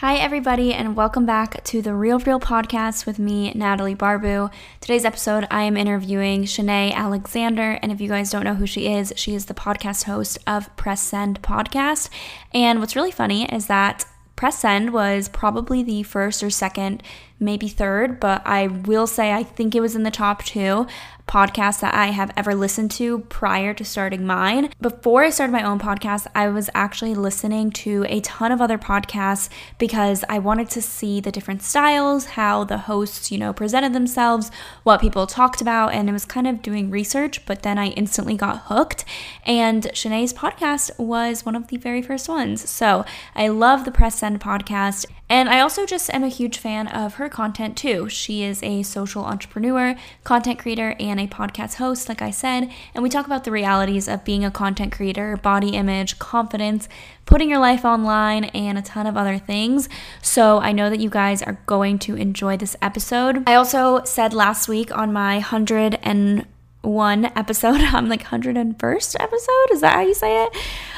Hi, everybody, and welcome back to the Real Reel Podcast with me, Natalie Barbu. Today's episode, I am interviewing Chinae Alexander, and if you guys don't know who she is, she is the podcast host of Press Send Podcast. And what's really funny is that Press Send was probably the first or second, maybe third, but I will say I think it was in the top two podcast that I have ever listened to prior to starting mine. Before I started my own podcast, I was actually listening to a ton of other podcasts because I wanted to see the different styles, how the hosts, you know, presented themselves, what people talked about, and it was kind of doing research, but then I instantly got hooked. And Chinae's podcast was one of the very first ones. So I love the Press Send podcast. And I also just am a huge fan of her content too. She is a social entrepreneur, content creator, and a podcast host, like I said. And we talk about the realities of being a content creator, body image, confidence, putting your life online, and a ton of other things. So I know that you guys are going to enjoy this episode. I also said last week on my 100 and one episode. I'm like 101st episode. Is that how you say it?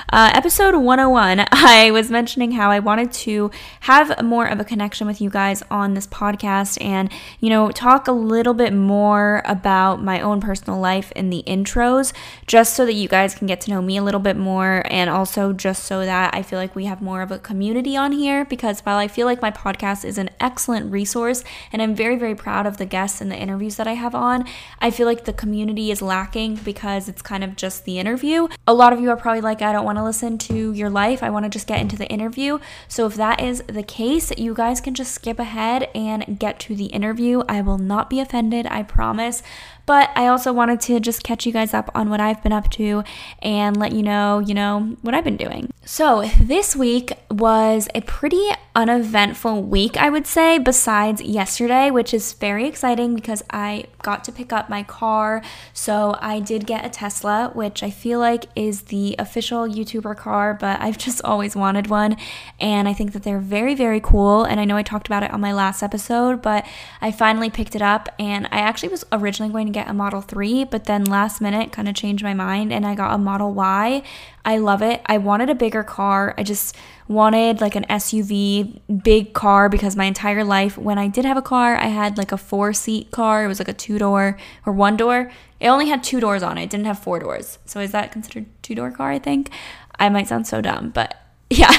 Uh, episode 101, I was mentioning how I wanted to have more of a connection with you guys on this podcast and, you know, talk a little bit more about my own personal life in the intros, just so that you guys can get to know me a little bit more. And also just so that I feel like we have more of a community on here. Because while I feel like my podcast is an excellent resource and I'm very, very proud of the guests and the interviews that I have on, I feel like the community is lacking because it's kind of just the interview. A lot of you are probably like, I don't want to listen to your life. I want to just get into the interview. So if that is the case, you guys can just skip ahead and get to the interview. I will not be offended, I promise. But I also wanted to just catch you guys up on what I've been up to and let you know, you know, what I've been doing. So, this week was a pretty uneventful week, I would say, besides yesterday, which is very exciting because I got to pick up my car. So, I did get a Tesla, which I feel like is the official YouTuber car, but I've just always wanted one. And I think that they're very, very cool. And I know I talked about it on my last episode, but I finally picked it up. And I actually was originally going to get a Model 3, but then last minute kind of changed my mind and I got a Model Y. I love it. I wanted a bigger car. I just wanted like an SUV, big car because my entire life when I did have a car, I had like a four seat car. It was like a two door or one door. It only had two doors on it. It didn't have four doors. So is that considered two door car, I think? I might sound so dumb, but yeah,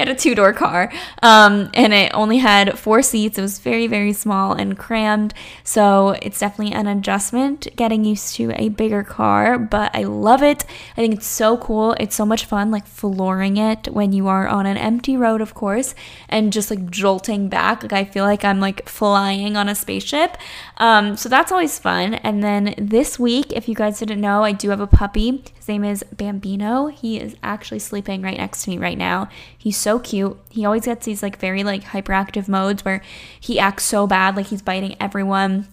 had a two door car um, and it only had four seats. It was very, very small and crammed. So it's definitely an adjustment getting used to a bigger car, but I love it. I think it's so cool. It's so much fun, like flooring it when you are on an empty road, of course, and just like jolting back. Like I feel like I'm like flying on a spaceship. Um, so that's always fun. And then this week, if you guys didn't know, I do have a puppy. His name is Bambino. He is actually sleeping right next to me right now. He's so cute. He always gets these like very like hyperactive modes where he acts so bad, like he's biting everyone.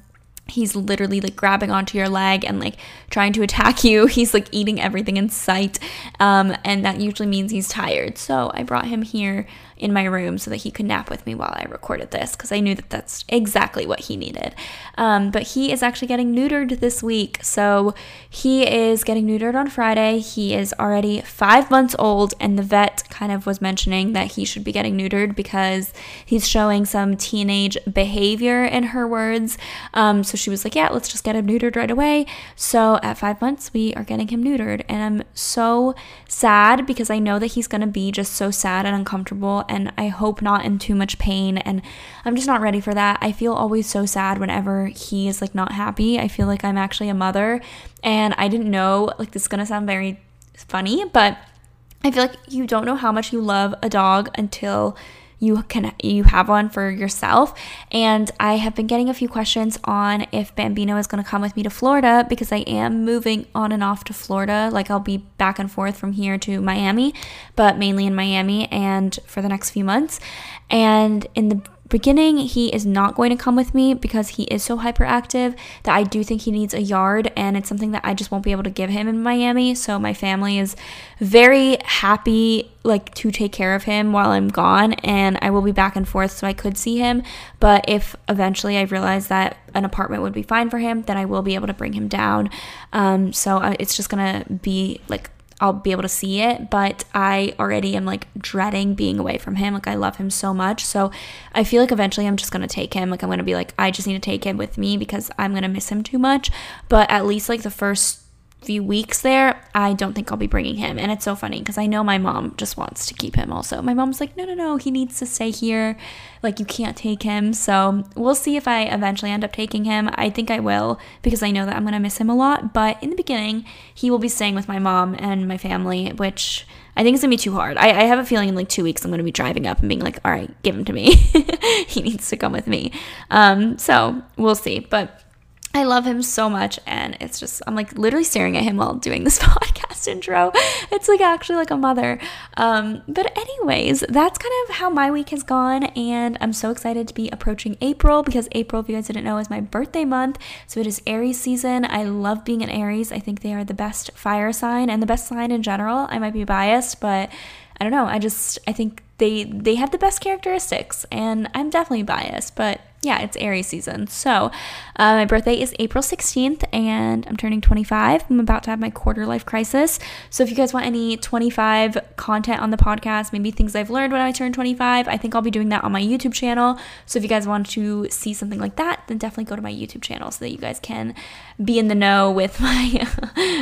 he's literally like grabbing onto your leg and like trying to attack you. He's like eating everything in sight. Um, and that usually means he's tired. So I brought him here in my room so that he could nap with me while I recorded this because I knew that that's exactly what he needed. Um, but he is actually getting neutered this week. So he is getting neutered on Friday. He is already five months old, and the vet kind of was mentioning that he should be getting neutered because he's showing some teenage behavior, in her words. Um, so she was like, Yeah, let's just get him neutered right away. So at five months, we are getting him neutered. And I'm so sad because I know that he's going to be just so sad and uncomfortable and I hope not in too much pain and I'm just not ready for that. I feel always so sad whenever he is like not happy. I feel like I'm actually a mother and I didn't know like this is going to sound very funny, but I feel like you don't know how much you love a dog until you can you have one for yourself. And i have been getting a few questions on if bambino is going to come with me to florida because i am moving on and off to florida. Like i'll be back and forth from here to miami but mainly in miami and for the next few months. And in the beginning, he is not going to come with me because he is so hyperactive that I do think he needs a yard, and it's something that I just won't be able to give him in Miami. So my family is very happy like to take care of him while I'm gone, and I will be back and forth so I could see him. But if eventually I realize that an apartment would be fine for him, then I will be able to bring him down. Um, so uh, it's just gonna be like I'll be able to see it, but I already am like dreading being away from him. Like I love him so much. So I feel like eventually I'm just going to take him. Like I'm going to be like I just need to take him with me because I'm going to miss him too much. But at least like the first few weeks there, I don't think I'll be bringing him. And it's so funny because I know my mom just wants to keep him also. My mom's like, no, no, no, he needs to stay here. Like, you can't take him. So we'll see if I eventually end up taking him. I think I will because I know that I'm going to miss him a lot. But in the beginning, he will be staying with my mom and my family, which. I think it's gonna be too hard. I, I have a feeling in like two weeks I'm gonna be driving up and being like, all right, give him to me. he needs to come with me. Um, so we'll see. But I love him so much, and it's just, I'm like literally staring at him while doing this podcast intro. It's like actually like a mother. Um, but, anyways, that's kind of how my week has gone, and I'm so excited to be approaching April because April, if you guys didn't know, is my birthday month. So, it is Aries season. I love being an Aries. I think they are the best fire sign and the best sign in general. I might be biased, but I don't know. I just, I think they they have the best characteristics and i'm definitely biased but yeah, it's Aries season. So, uh, my birthday is April 16th and I'm turning 25. I'm about to have my quarter life crisis. So, if you guys want any 25 content on the podcast, maybe things I've learned when I turn 25, I think I'll be doing that on my YouTube channel. So, if you guys want to see something like that, then definitely go to my YouTube channel so that you guys can be in the know with my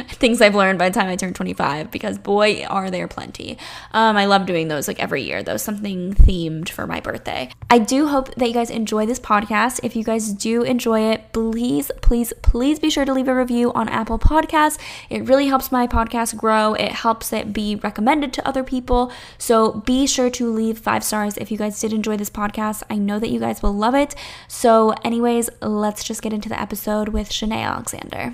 things I've learned by the time I turn 25 because boy, are there plenty. Um, I love doing those like every year, though, something themed for my birthday. I do hope that you guys enjoy this podcast podcast. If you guys do enjoy it, please, please, please be sure to leave a review on Apple Podcasts. It really helps my podcast grow, it helps it be recommended to other people. So be sure to leave five stars if you guys did enjoy this podcast. I know that you guys will love it. So, anyways, let's just get into the episode with Chinae Alexander.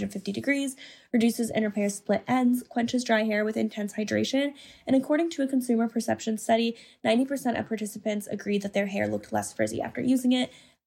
450 degrees, reduces and repairs split ends, quenches dry hair with intense hydration, and according to a consumer perception study, 90% of participants agreed that their hair looked less frizzy after using it.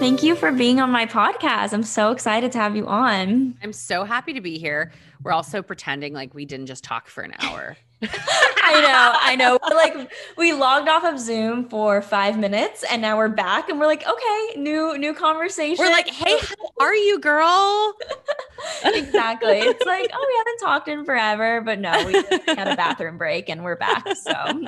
Thank you for being on my podcast. I'm so excited to have you on. I'm so happy to be here. We're also pretending like we didn't just talk for an hour. I know, I know. We're like we logged off of Zoom for five minutes and now we're back and we're like, okay, new new conversation. We're like, hey, how are you, girl? exactly. It's like, oh, we haven't talked in forever, but no, we had a bathroom break and we're back. So I'm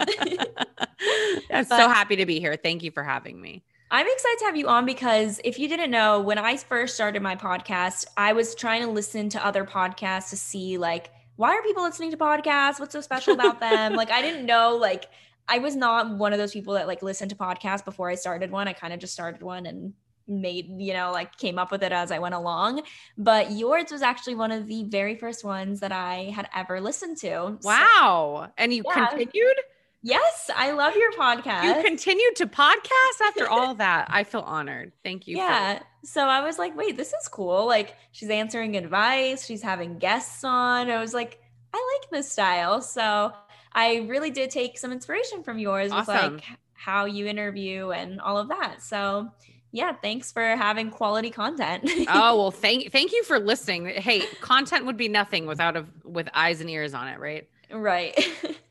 but, so happy to be here. Thank you for having me. I'm excited to have you on because if you didn't know, when I first started my podcast, I was trying to listen to other podcasts to see like why are people listening to podcasts? What's so special about them? like I didn't know like I was not one of those people that like listened to podcasts before I started one. I kind of just started one and made, you know, like came up with it as I went along. But yours was actually one of the very first ones that I had ever listened to. Wow. So, and you yeah. continued? Yes, I love your podcast. You continued to podcast after all that. I feel honored. Thank you. Yeah. For- so I was like, wait, this is cool. Like she's answering advice, she's having guests on. I was like, I like this style. So I really did take some inspiration from yours awesome. with like how you interview and all of that. So yeah, thanks for having quality content. oh well, thank thank you for listening. Hey, content would be nothing without a with eyes and ears on it, right? Right.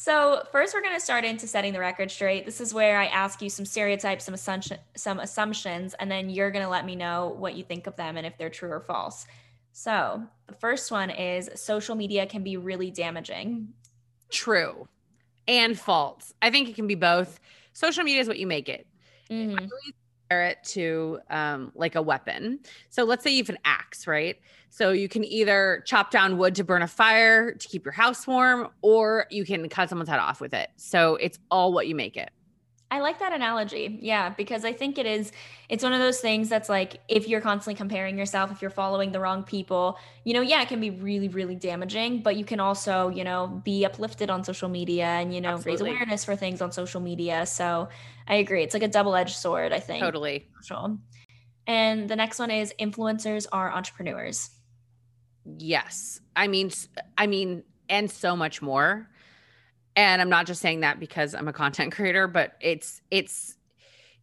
so first, we're going to start into setting the record straight. This is where I ask you some stereotypes, some assumption, some assumptions, and then you're going to let me know what you think of them and if they're true or false. So the first one is social media can be really damaging. True, and false. I think it can be both. Social media is what you make it. Mm-hmm. compare it to um, like a weapon. So let's say you have an axe, right? So you can either chop down wood to burn a fire to keep your house warm, or you can cut someone's head off with it. So it's all what you make it. I like that analogy. Yeah, because I think it is it's one of those things that's like if you're constantly comparing yourself, if you're following the wrong people, you know, yeah, it can be really really damaging, but you can also, you know, be uplifted on social media and you know, Absolutely. raise awareness for things on social media. So, I agree. It's like a double-edged sword, I think. Totally. And the next one is influencers are entrepreneurs. Yes. I mean I mean and so much more. And I'm not just saying that because I'm a content creator, but it's it's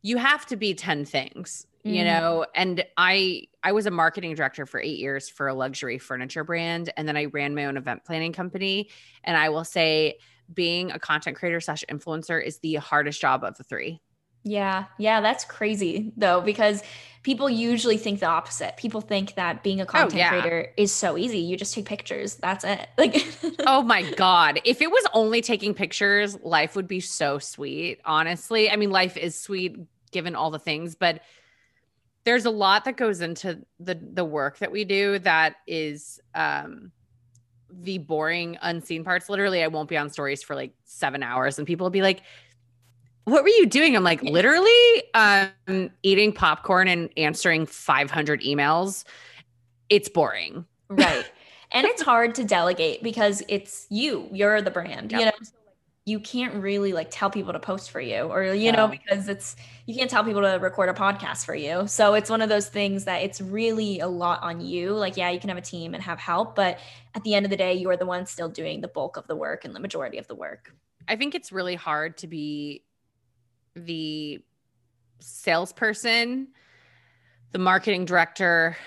you have to be 10 things, mm. you know, and I I was a marketing director for 8 years for a luxury furniture brand and then I ran my own event planning company. And I will say being a content creator slash influencer is the hardest job of the three Yeah. Yeah. That's crazy though, because people usually think the opposite. People think that being a content Oh, yeah. creator is so easy. You just take pictures. That's it. Like, oh my god if it was only taking pictures life would be so sweet honestly i mean life is sweet given all the things but there's a lot that goes into the the work that we do that is um the boring unseen parts literally i won't be on stories for like 7 hours and people will be like what were you doing i'm like literally um eating popcorn and answering 500 emails it's boring right. And it's hard to delegate because it's you, you're the brand, you know. So, like, You can't really like tell people to post for you or you know because it's you can't tell people to record a podcast for you. So it's one of those things that it's really a lot on you. Like yeah, you can have a team and have help, but at the end of the day, you're the one still doing the bulk of the work and the majority of the work. I think it's really hard to be the salesperson, the marketing director,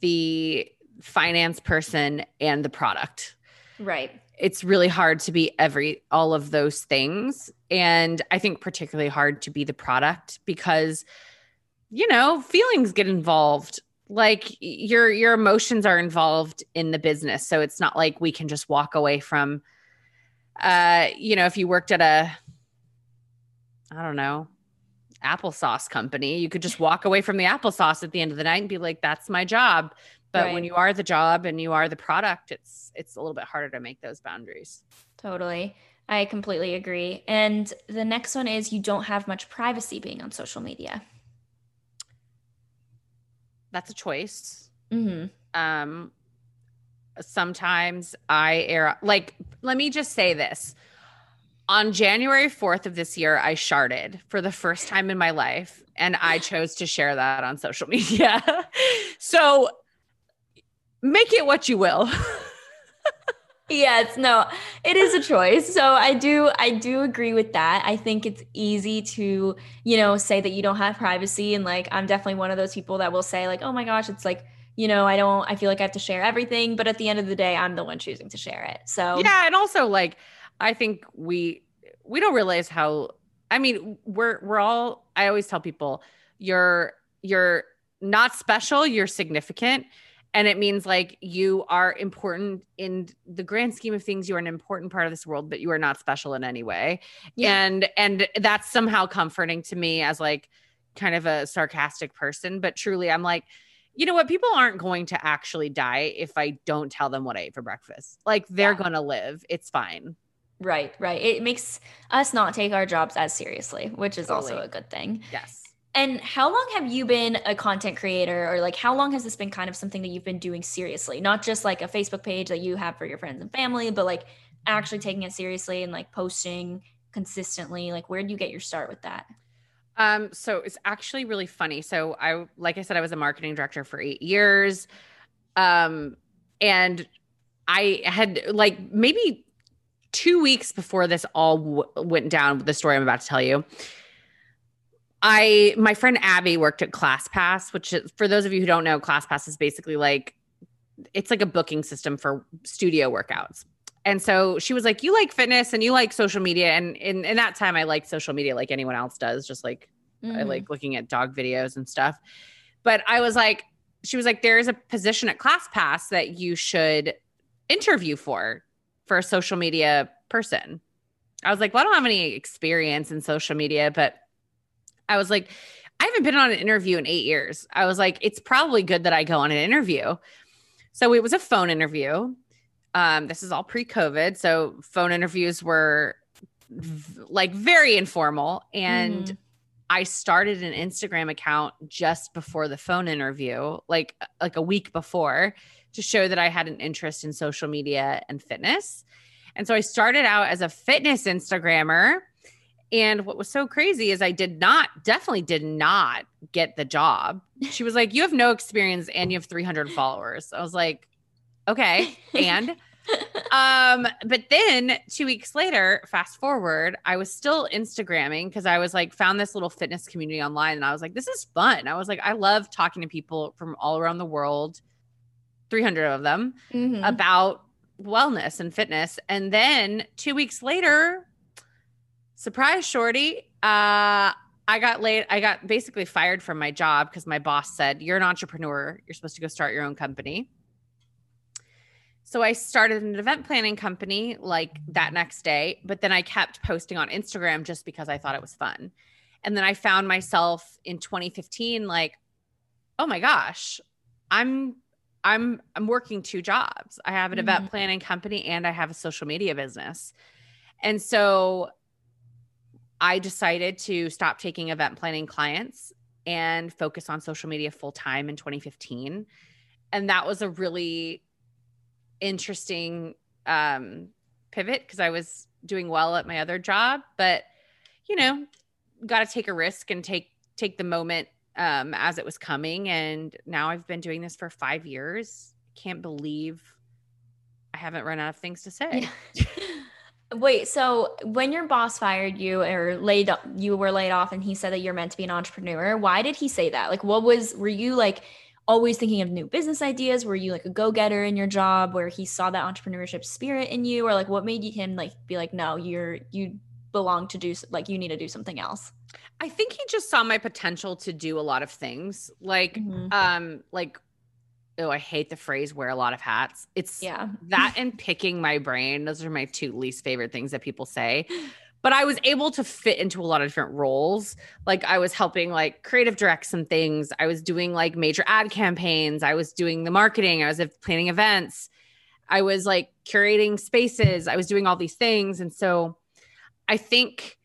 the finance person, and the product. Right. It's really hard to be every all of those things. And I think particularly hard to be the product because you know, feelings get involved. Like your your emotions are involved in the business. So it's not like we can just walk away from uh, you know, if you worked at a I don't know, applesauce company, you could just walk away from the applesauce at the end of the night and be like, that's my job. But when you are the job and you are the product, it's it's a little bit harder to make those boundaries. Totally. I completely agree. And the next one is you don't have much privacy being on social media. That's a choice. Mhm. um sometimes i air like let me just say this on january 4th of this year i sharded for the first time in my life and i chose to share that on social media so make it what you will Yes, no, it is a choice. So I do I do agree with that. I think it's easy to, you know, say that you don't have privacy and like I'm definitely one of those people that will say like, "Oh my gosh, it's like, you know, I don't I feel like I have to share everything, but at the end of the day, I'm the one choosing to share it." So yeah and also like i think we we don't realize how i mean we're we're all i always tell people you're you're not special you're significant. And it means like you are important in the grand scheme of things. You are an important part of this world but you are not special in any way. Yeah. and and that's somehow comforting to me as like kind of a sarcastic person. But truly i'm like you know what? People aren't going to actually die if i don't tell them what i ate for breakfast. Like they're Yeah. gonna live. It's fine right, right. It makes us not take our jobs as seriously, which is also a good thing. yes And how long have you been a content creator or like how long has this been kind of something that you've been doing seriously? Not just like a Facebook page that you have for your friends and family, but like actually taking it seriously and like posting consistently. Like where did you get your start with that? Um, so it's actually really funny. So I, like I said, I was a marketing director for eight years. Um, and I had like maybe two weeks before this all w- went down, with the story I'm about to tell you. I, my friend Abby worked at ClassPass, which is, for those of you who don't know, ClassPass is basically like, it's like a booking system for studio workouts. And so she was like, You like fitness and you like social media. And in, in that time, I liked social media like anyone else does, just like I Mhm. like looking at dog videos and stuff. But I was like, she was like, there is a position at ClassPass that you should interview for for a social media person. I was like, well, I don't have any experience in social media, but I was like, I haven't been on an interview in eight years. I was like, it's probably good that I go on an interview. So it was a phone interview. Um, this is all pre-COVID, so phone interviews were v- like very informal, and Mhm. I started an Instagram account just before the phone interview, like like a week before, to show that I had an interest in social media and fitness. And so I started out as a fitness Instagrammer. And what was so crazy is I did not, definitely did not get the job. She was like, You have no experience and you have 300 followers. I was like, Okay. And um, but then two weeks later, fast forward, I was still Instagramming because I was like, found this little fitness community online and I was like, this is fun. I was like, I love talking to people from all around the world, 300 of them, Mhm. about wellness and fitness. And then two weeks later, surprise, Shorty, uh, I got laid. I got basically fired from my job because my boss said, You're an entrepreneur. You're supposed to go start your own company. So I started an event planning company like that next day, but then I kept posting on Instagram just because I thought it was fun. And then I found myself in 2015 like, oh my gosh, I'm I'm I'm working two jobs. I have an mm-hmm. event planning company and I have a social media business. And so I decided to stop taking event planning clients and focus on social media full time in 2015. And that was a really interesting um, pivot because I was doing well at my other job, but you know, got to take a risk and take take the moment um, as it was coming. And now I've been doing this for five years. Can't believe I haven't run out of things to say. Wait, so when your boss fired you or laid you were laid off and he said that you're meant to be an entrepreneur, why did he say that? Like what was were you like always thinking of new business ideas? Were you like a go-getter in your job where he saw that entrepreneurship spirit in you or like what made him like be like no, you're you belong to do like you need to do something else? I think he just saw my potential to do a lot of things. Like mm-hmm. um like oh, I hate the phrase wear a lot of hats. It's yeah. that and picking my brain. Those are my two least favorite things that people say. But I was able to fit into a lot of different roles. Like I was helping like creative direct some things. I was doing like major ad campaigns. I was doing the marketing. I was planning events. I was like curating spaces. I was doing all these things. And so I think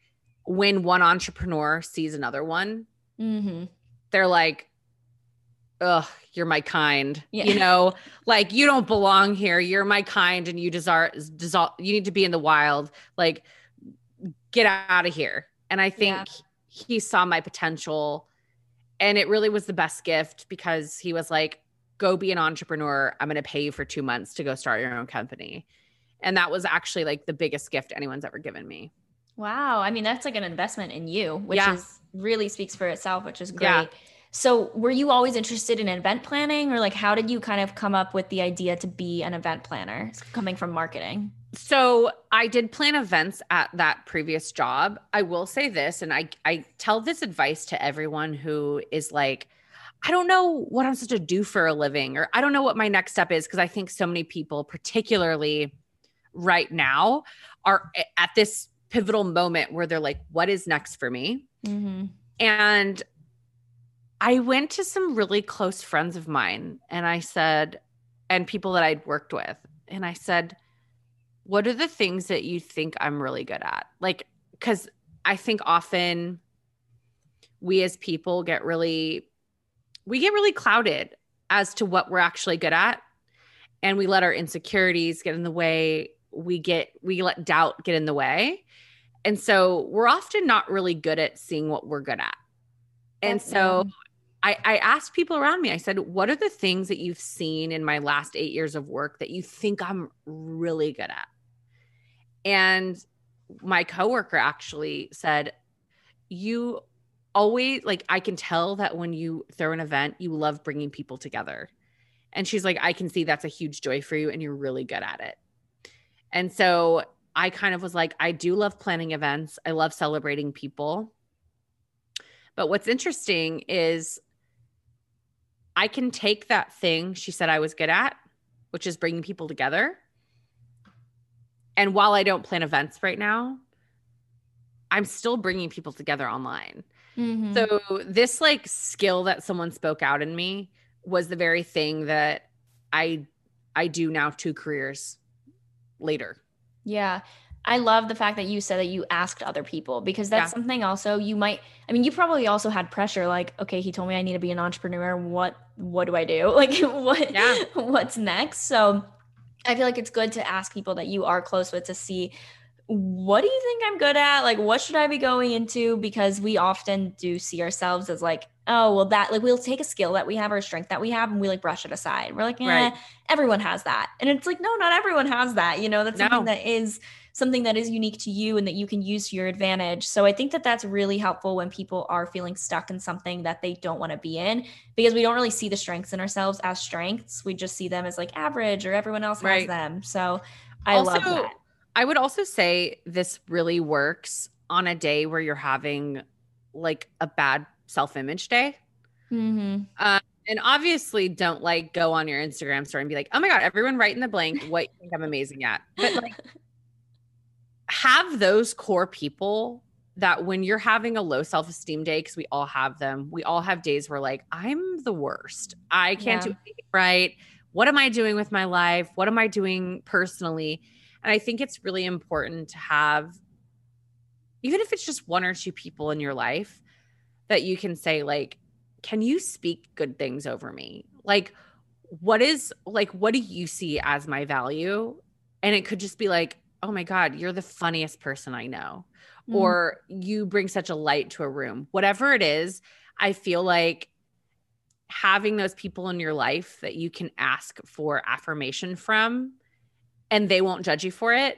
when one entrepreneur sees another one, mm-hmm. they're like, ugh, you're my kind. Yeah. You know, like you don't belong here. You're my kind and you desire, desire you need to be in the wild. Like, get out of here. And I think yeah. he saw my potential. And it really was the best gift because he was like, go be an entrepreneur. I'm going to pay you for two months to go start your own company. And that was actually like the biggest gift anyone's ever given me. Wow. I mean, that's like an investment in you, which yeah. is really speaks for itself, which is great. Yeah. So, were you always interested in event planning, or like how did you kind of come up with the idea to be an event planner coming from marketing? So, I did plan events at that previous job. I will say this, and I, I tell this advice to everyone who is like, I don't know what I'm supposed to do for a living, or I don't know what my next step is. Cause I think so many people, particularly right now, are eh, at this pivotal moment where they're like, what is next for me? Mm-hmm. And I went to some really close friends of mine and I said, and people that I'd worked with, and I said, what are the things that you think I'm really good at? Like, because I think often we as people get really, we get really clouded as to what we're actually good at. And we let our insecurities get in the way. We get, we let doubt get in the way. And so we're often not really good at seeing what we're good at. And so I, I asked people around me, I said, what are the things that you've seen in my last eight years of work that you think I'm really good at? And my coworker actually said, you always like, I can tell that when you throw an event, you love bringing people together. And she's like, I can see that's a huge joy for you and you're really good at it. And so I kind of was like, I do love planning events, I love celebrating people. But what's interesting is I can take that thing she said I was good at, which is bringing people together. And while I don't plan events right now, I'm still bringing people together online. Mm-hmm. So this like skill that someone spoke out in me was the very thing that I I do now two careers later. Yeah. I love the fact that you said that you asked other people because that's yeah. something also you might I mean you probably also had pressure like okay he told me I need to be an entrepreneur what what do I do like what yeah. what's next so I feel like it's good to ask people that you are close with to see what do you think I'm good at like what should I be going into because we often do see ourselves as like oh well that like we'll take a skill that we have or a strength that we have and we like brush it aside we're like eh, right. everyone has that and it's like no not everyone has that you know that's no. something that is something that is unique to you and that you can use to your advantage. So I think that that's really helpful when people are feeling stuck in something that they don't want to be in because we don't really see the strengths in ourselves as strengths. We just see them as like average or everyone else right. has them. So I also, love that. I would also say this really works on a day where you're having like a bad self-image day. Mm-hmm. Um, and obviously don't like go on your Instagram story and be like, oh my God, everyone write in the blank what you think I'm amazing at. But like have those core people that when you're having a low self-esteem day, because we all have them, we all have days where like, I'm the worst. I can't Yeah. do anything right. What am I doing with my life? What am I doing personally? And I think it's really important to have, even if it's just one or two people in your life, that you can say, like, can you speak good things over me? Like, what is, like, what do you see as my value? And it could just be like, oh my God, you're the funniest person I know. Mm. Or you bring such a light to a room. Whatever it is, I feel like having those people in your life that you can ask for affirmation from and they won't judge you for it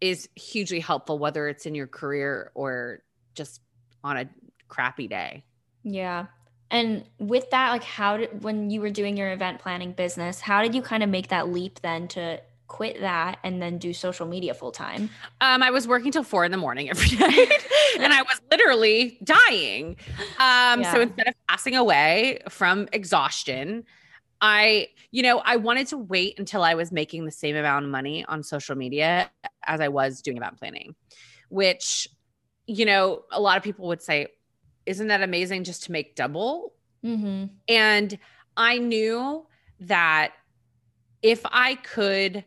is hugely helpful, whether it's in your career or just on a crappy day. Yeah. And with that, like, how did, when you were doing your event planning business, how did you kind of make that leap then to quit that and then do social media full time? Um, I was working till four in the morning every night and I was literally dying. Um, so instead of passing away from exhaustion, I, you know, I wanted to wait until I was making the same amount of money on social media as I was doing event planning, which, you know, a lot of people would say, isn't that amazing just to make double? Mm-hmm. And I knew that if I could,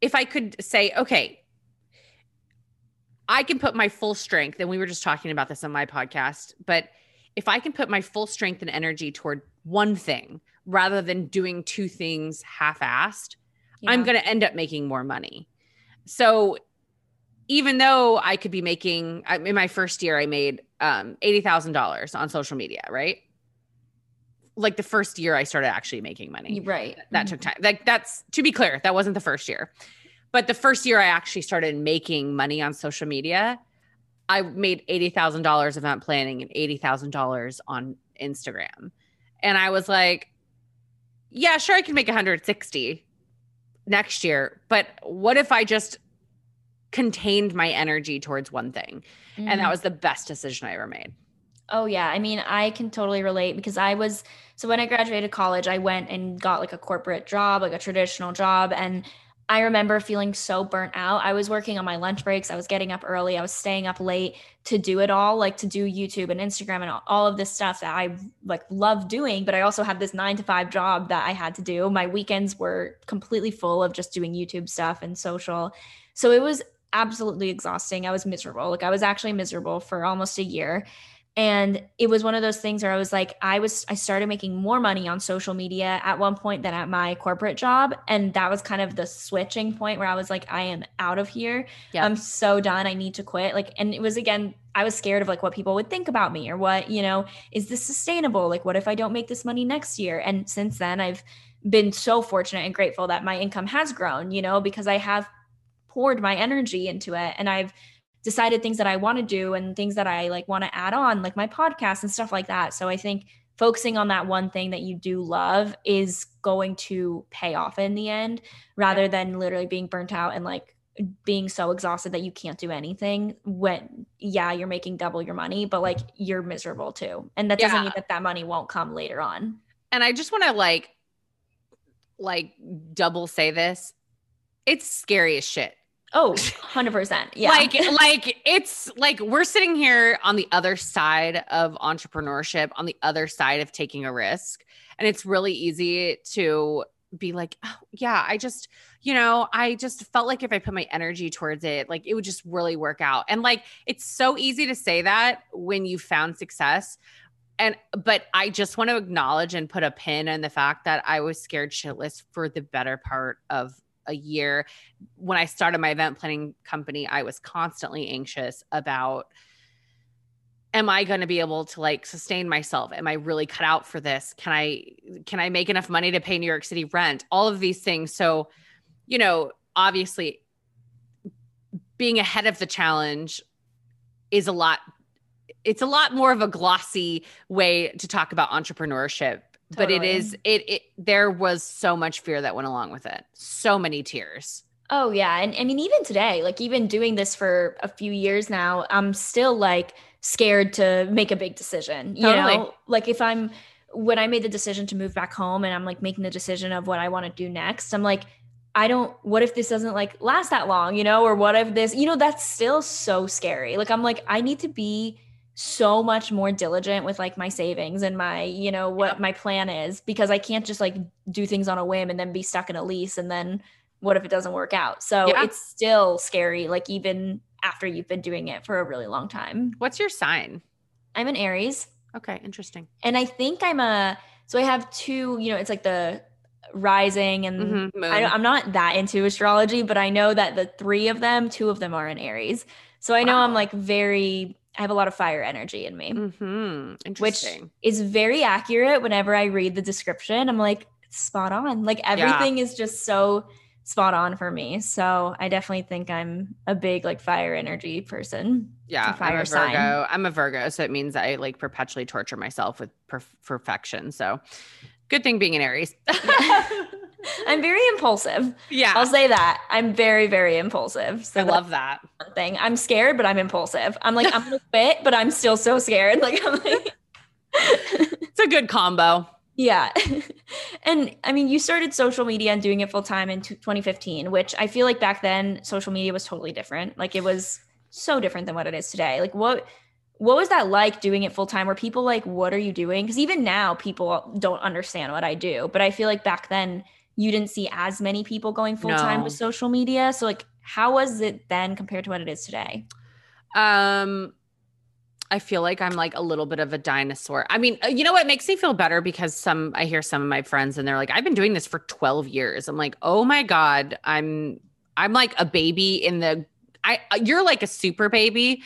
if I could say, okay, I can put my full strength, and we were just talking about this on my podcast, but if I can put my full strength and energy toward one thing rather than doing two things half assed, I'm going to end up making more money. So even though I could be making in my first year, I made um, eighty thousand dollars on social media, right? Like the first year, I started actually making money. Right. That took time. Like that's to be clear, that wasn't the first year, but the first year I actually started making money on social media. I made eighty thousand dollars event planning and eighty thousand dollars on Instagram, and I was like, "Yeah, sure, I can make one hundred sixty next year, but what if I just contained my energy towards one thing?" And Mhm. that was the best decision I ever made. Oh yeah, I mean, I can totally relate because I was so when I graduated college, I went and got like a corporate job, like a traditional job, and I remember feeling so burnt out. I was working on my lunch breaks, I was getting up early, I was staying up late to do it all, like to do YouTube and Instagram and all- of this stuff that I like love doing, but I also had this 9 to 5 job that I had to do. My weekends were completely full of just doing YouTube stuff and social. So it was absolutely exhausting. I was miserable. Like I was actually miserable for almost a year. And it was one of those things where i was like i was i started making more money on social media at one point than at my corporate job. And that was kind of the switching point where i was like i am out of here. Yeah. i'm so done. I need to quit. Like and it was again i was scared of like what people would think about me or what you know is this sustainable? Like what if i don't make this money next year? And since then i've been so fortunate and grateful that my income has grown you know because i have poured my energy into it and i've decided things that I want to do and things that I like want to add on, like my podcast and stuff like that. So I think focusing on that one thing that you do love is going to pay off in the end rather than literally being burnt out and like being so exhausted that you can't do anything when yeah you're making double your money but like you're miserable too and that doesn't Yeah. mean that that money won't come later on and I just want to like like double say this. It's scary as shit. Oh 100% yeah Like like it's like we're sitting here on the other side of entrepreneurship, on the other side of taking a risk, and it's really easy to be like, oh, yeah, I just, you know, I just felt like if I put my energy towards it, like it would just really work out. And like it's so easy to say that when you found success. And but I just want to acknowledge and put a pin in the fact that I was scared shitless for the better part of a year. When I started my event planning company, I was constantly anxious about am I going to be able to like sustain myself? Am I really cut out for this? Can I can I make enough money to pay New York City rent? All of these things. So, you know, obviously being ahead of the challenge is a lot it's a lot more of a glossy way to talk about entrepreneurship but it is it, it there was so much fear that went along with it so many tears Oh yeah, and I mean even today, like even doing this for a few years now, I'm still like scared to make a big decision. You Totally. know, like if I'm when I made the decision to move back home and I'm like making the decision of what I want to do next, I'm like I don't what if this doesn't like last that long, you know, or what if this, you know, that's still so scary. Like I'm like I need to be so much more diligent with like my savings and my, you know, what Yep. my plan is because I can't just like do things on a whim and then be stuck in a lease and then what if it doesn't work out? So Yeah. it's still scary, like even after you've been doing it for a really long time. What's your sign? I'm an Aries Okay, interesting. and I think I'm a, so I have two, you know, it's like the rising and Mhm. I, I'm not that into astrology, but I know that the three of them, two of them are in Aries. So I know I'm like very, I have a lot of fire energy in me, Mhm, which is very accurate whenever I read the description. I'm like, spot on. Like everything is just so spot on for me. So I definitely think I'm a big like fire energy person. yeah, I'm fire a sign. I'm a Virgo, so it means I like perpetually torture myself with perf- perfection. So, good thing being an Aries. I'm very impulsive. yeah, I'll say that. I'm very, very impulsive. So I love that. thing. I'm scared, but I'm impulsive. I'm like, I'm gonna quit, but I'm still so scared. Like I'm like It's a good combo. Yeah. and I mean, you started social media and doing it full time in t- 2015, which I feel like back then social media was totally different. Like it was so different than what it is today. Like what what was that like doing it full time? Were people like, what are you doing? Because even now people don't understand what I do. But I feel like back then you didn't see as many people going full time No. with social media. So like how was it then compared to what it is today? Um, I feel like I'm like a little bit of a dinosaur. I mean, uh, you know what makes me feel better because some I hear some of my friends and they're like, I've been doing this for 12 years. I'm like, oh my god, I'm I'm like a baby in the. I uh, you're like a super baby.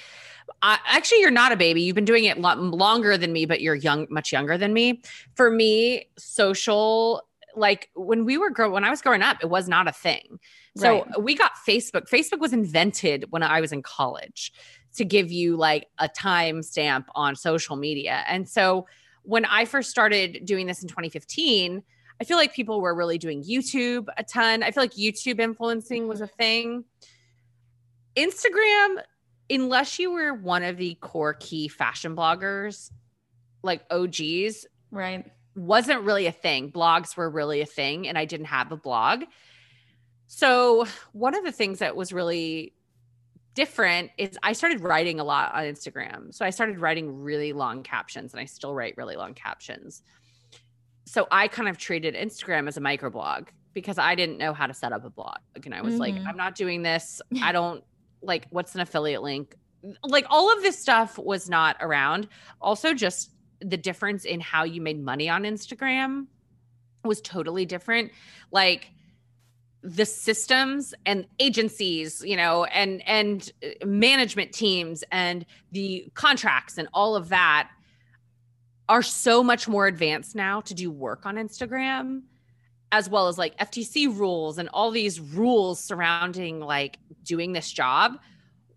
Actually, you're not a baby. You've been doing it lo- longer than me, but you're young, much younger than me. For me, social like when we were grow when I was growing up, it was not a thing. So Right. we got Facebook. Facebook was invented when I was in college to give you like a time stamp on social media. And so when I first started doing this in 2015, I feel like people were really doing YouTube a ton. I feel like YouTube influencing was a mm-hmm. thing. Instagram, unless you were one of the core key fashion bloggers, like OGs, Right. Wasn't really a thing. Blogs were really a thing, and I didn't have a blog. So, one of the things that was really different is I started writing a lot on Instagram. So, I started writing really long captions, and I still write really long captions. So, I kind of treated Instagram as a microblog because I didn't know how to set up a blog. And I was like, Mhm. I'm not doing this. I don't like what's an affiliate link? Like, all of this stuff was not around. Also, just the difference in how you made money on Instagram was totally different. Like the systems and agencies, you know, and and uh, management teams and the contracts and all of that are so much more advanced now to do work on Instagram as well as like FTC rules and all these rules surrounding like doing this job.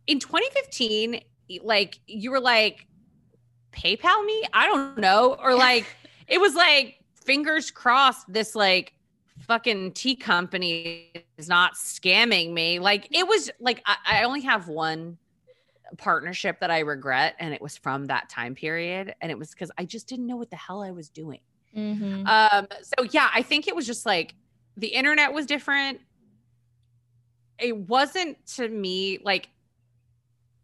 In 2015, like you were like PayPal me? I don't know. Or like it was like fingers crossed this like fucking tea company is not scamming me. Like it was like I, I only have one partnership that I regret, and it was from that time period. And it was because I just didn't know what the hell I was doing. Mhm. Um, so yeah, I think it was just like the internet was different. It wasn't to me like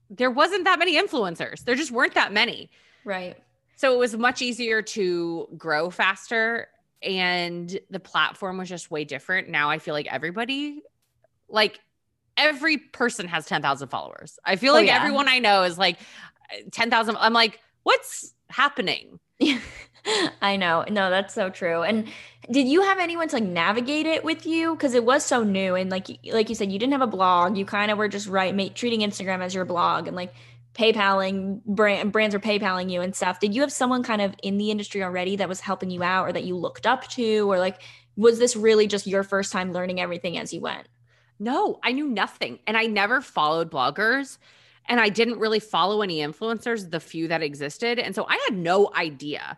there wasn't that many influencers. There just weren't that many. Right. So it was much easier to grow faster and the platform was just way different. Now I feel like everybody like every person has 10,000 followers. I feel Oh, like yeah. everyone I know is like uh, 10,000 I'm like what's happening? I know. No, that's so true. And did you have anyone to like navigate it with you? Because it was so new, and like like you said, you didn't have a blog. You kind of were just right, ma- treating Instagram as your blog, and like PayPaling brand, brands were PayPaling you and stuff. Did you have someone kind of in the industry already that was helping you out, or that you looked up to, or like was this really just your first time learning everything as you went? No, I knew nothing. And I never followed bloggers and I didn't really follow any influencers, the few that existed. And so I had no idea.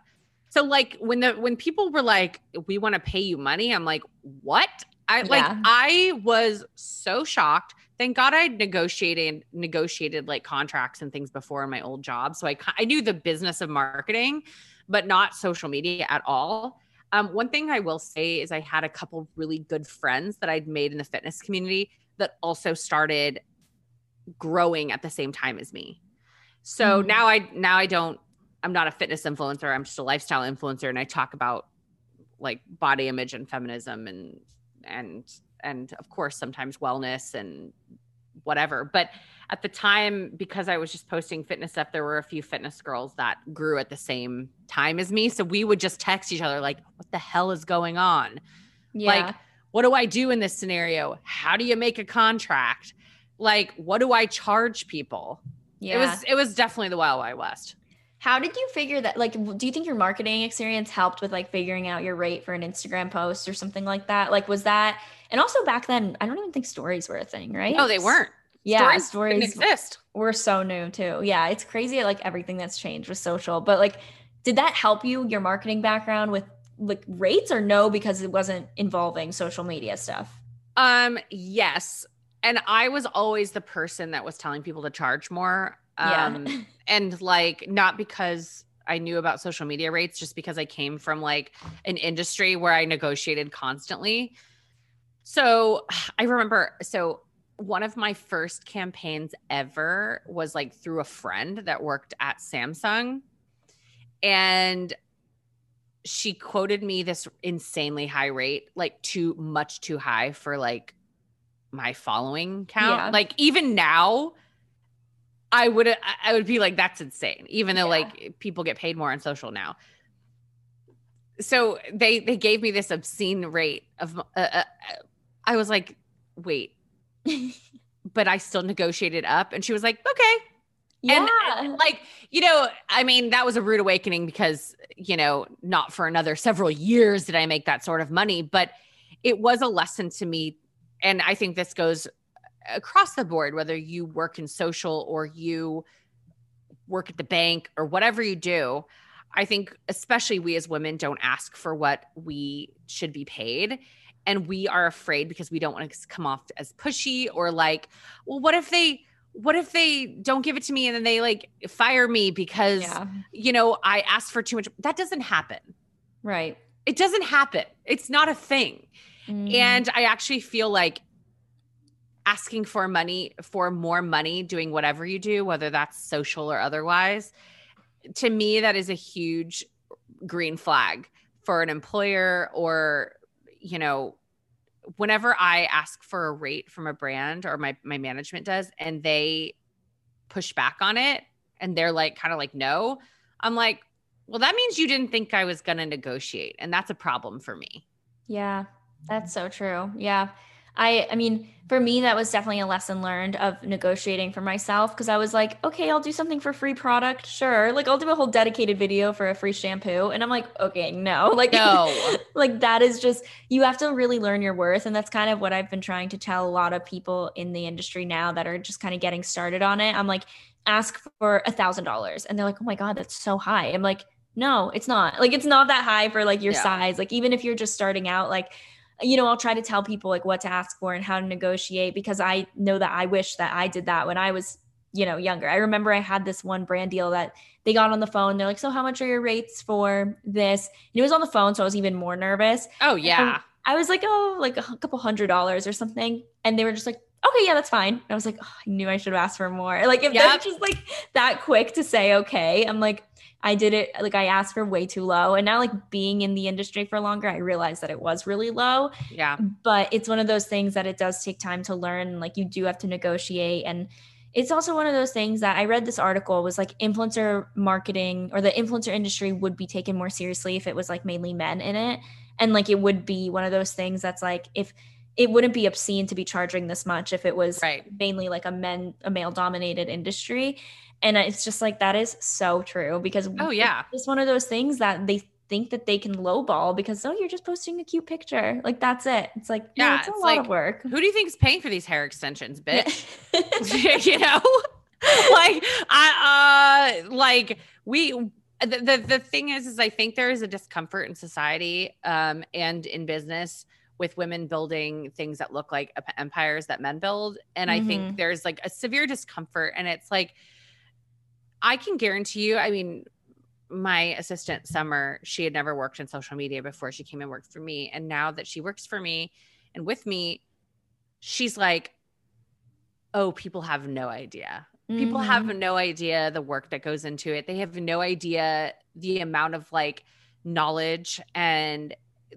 So like when the when people were like, we want to pay you money, I'm like, what? I like Yeah. I was so shocked. Thank God I negotiated negotiated like contracts and things before in my old job. So I I knew the business of marketing, but not social media at all. Um, one thing I will say is I had a couple really good friends that I'd made in the fitness community that also started growing at the same time as me. So Mhm. now I now I don't I'm not a fitness influencer. I'm just a lifestyle influencer and I talk about like body image and feminism and and and of course sometimes wellness and whatever. But at the time because I was just posting fitness stuff there were a few fitness girls that grew at the same time as me so we would just text each other like what the hell is going on? Yeah. Like, what do I do in this scenario? How do you make a contract? Like, what do I charge people? yeah. It was it was definitely the Wild Wild West. How did you figure that? Like, do you think your marketing experience helped with like figuring out your rate for an Instagram post or something like that? Like, was that, and also back then, I don't even think stories were a thing, right? No, they weren't. Yeah, didn't stories exist. were so new too. Yeah, it's crazy like everything that's changed with social. But like, did that help you, your marketing background with like rates or no, because it wasn't involving social media stuff? Um, yes. And I was always the person that was telling people to charge more. Um, yeah. and like not because I knew about social media rates, just because I came from like an industry where I negotiated constantly. So I remember, so one of my first campaigns ever was like through a friend that worked at Samsung. And she quoted me this insanely high rate, like too much too high for like my following count. Yeah. Like even now, I would I- would be like that's insane. Even though Yeah. like people get paid more on social now. So they they gave me this obscene rate of uh, uh, I was like, wait, but I still negotiated up, and she was like, okay, yeah. and like you know i mean that was a rude awakening because you know not for another several years did i make that sort of money but it was a lesson to me and i think this goes across the board whether you work in social or you work at the bank or whatever you do i think especially we as women don't ask for what we should be paid and we are afraid because we don't want to come off as pushy or like well what if they what if they don't give it to me and then they like fire me because yeah. you know I asked for too much? That doesn't happen. Right. It doesn't happen. It's not a thing. Mhm. And I actually feel like asking for money for more money doing whatever you do, whether that's social or otherwise, to me that is a huge green flag for an employer or you know whenever I ask for a rate from a brand or my my management does and they push back on it and they're like kind of like no, I'm like, well that means you didn't think I was going to negotiate and that's a problem for me. Yeah, that's so true. Yeah. I I mean, for me that was definitely a lesson learned of negotiating for myself because I was like, okay, I'll do something for free product, sure. Like I'll do a whole dedicated video for a free shampoo and I'm like, okay, no. Like No. like that is just you have to really learn your worth and that's kind of what I've been trying to tell a lot of people in the industry now that are just kind of getting started on it. I'm like, ask for a thousand dollars and they're like, oh my God, that's so high. I'm like, no, it's not. Like it's not that high for like your Yeah. size. Like even if you're just starting out, like you know, I'll try to tell people like what to ask for and how to negotiate because I know that I wish that I did that when I was, you know, younger. I remember I had this one brand deal that they got on the phone. They're like, "So how much are your rates for this?" And it was on the phone, so I was even more nervous. Oh yeah. I was like, "Oh, like a couple hundred dollars or something," and they were just like, "Okay, yeah, that's fine." And I was like, oh, "I knew I should have asked for more." Like if they're just like that quick to say okay, I'm like. I did it like I asked for way too low. And now, like being in the industry for longer, I realized that it was really low Yeah. but it's one of those things that it does take time to learn like you do have to negotiate and it's also one of those things that i read this article was like influencer marketing or the influencer industry would be taken more seriously if it was like mainly men in it and like it would be one of those things that's like if it wouldn't be obscene to be charging this much if it was Right. mainly like a men a male dominated industry and it's just like that is so true because Oh yeah. it's one of those things that they think that they can lowball because oh you're just posting a cute picture like that's it it's like yeah Yeah, it's a it's lot like, of work Who do you think is paying for these hair extensions, bitch? you know like i uh like we the, the the thing is is i think there is a discomfort in society um and in business with women building things that look like empires that men build. And I think Mhm. there's like a severe discomfort. And it's like, I can guarantee you, I mean, my assistant Summer, she had never worked in social media before she came and worked for me. And now that she works for me and with me, she's like, oh, people have no idea. People Mhm. have no idea the work that goes into it. They have no idea the amount of like knowledge and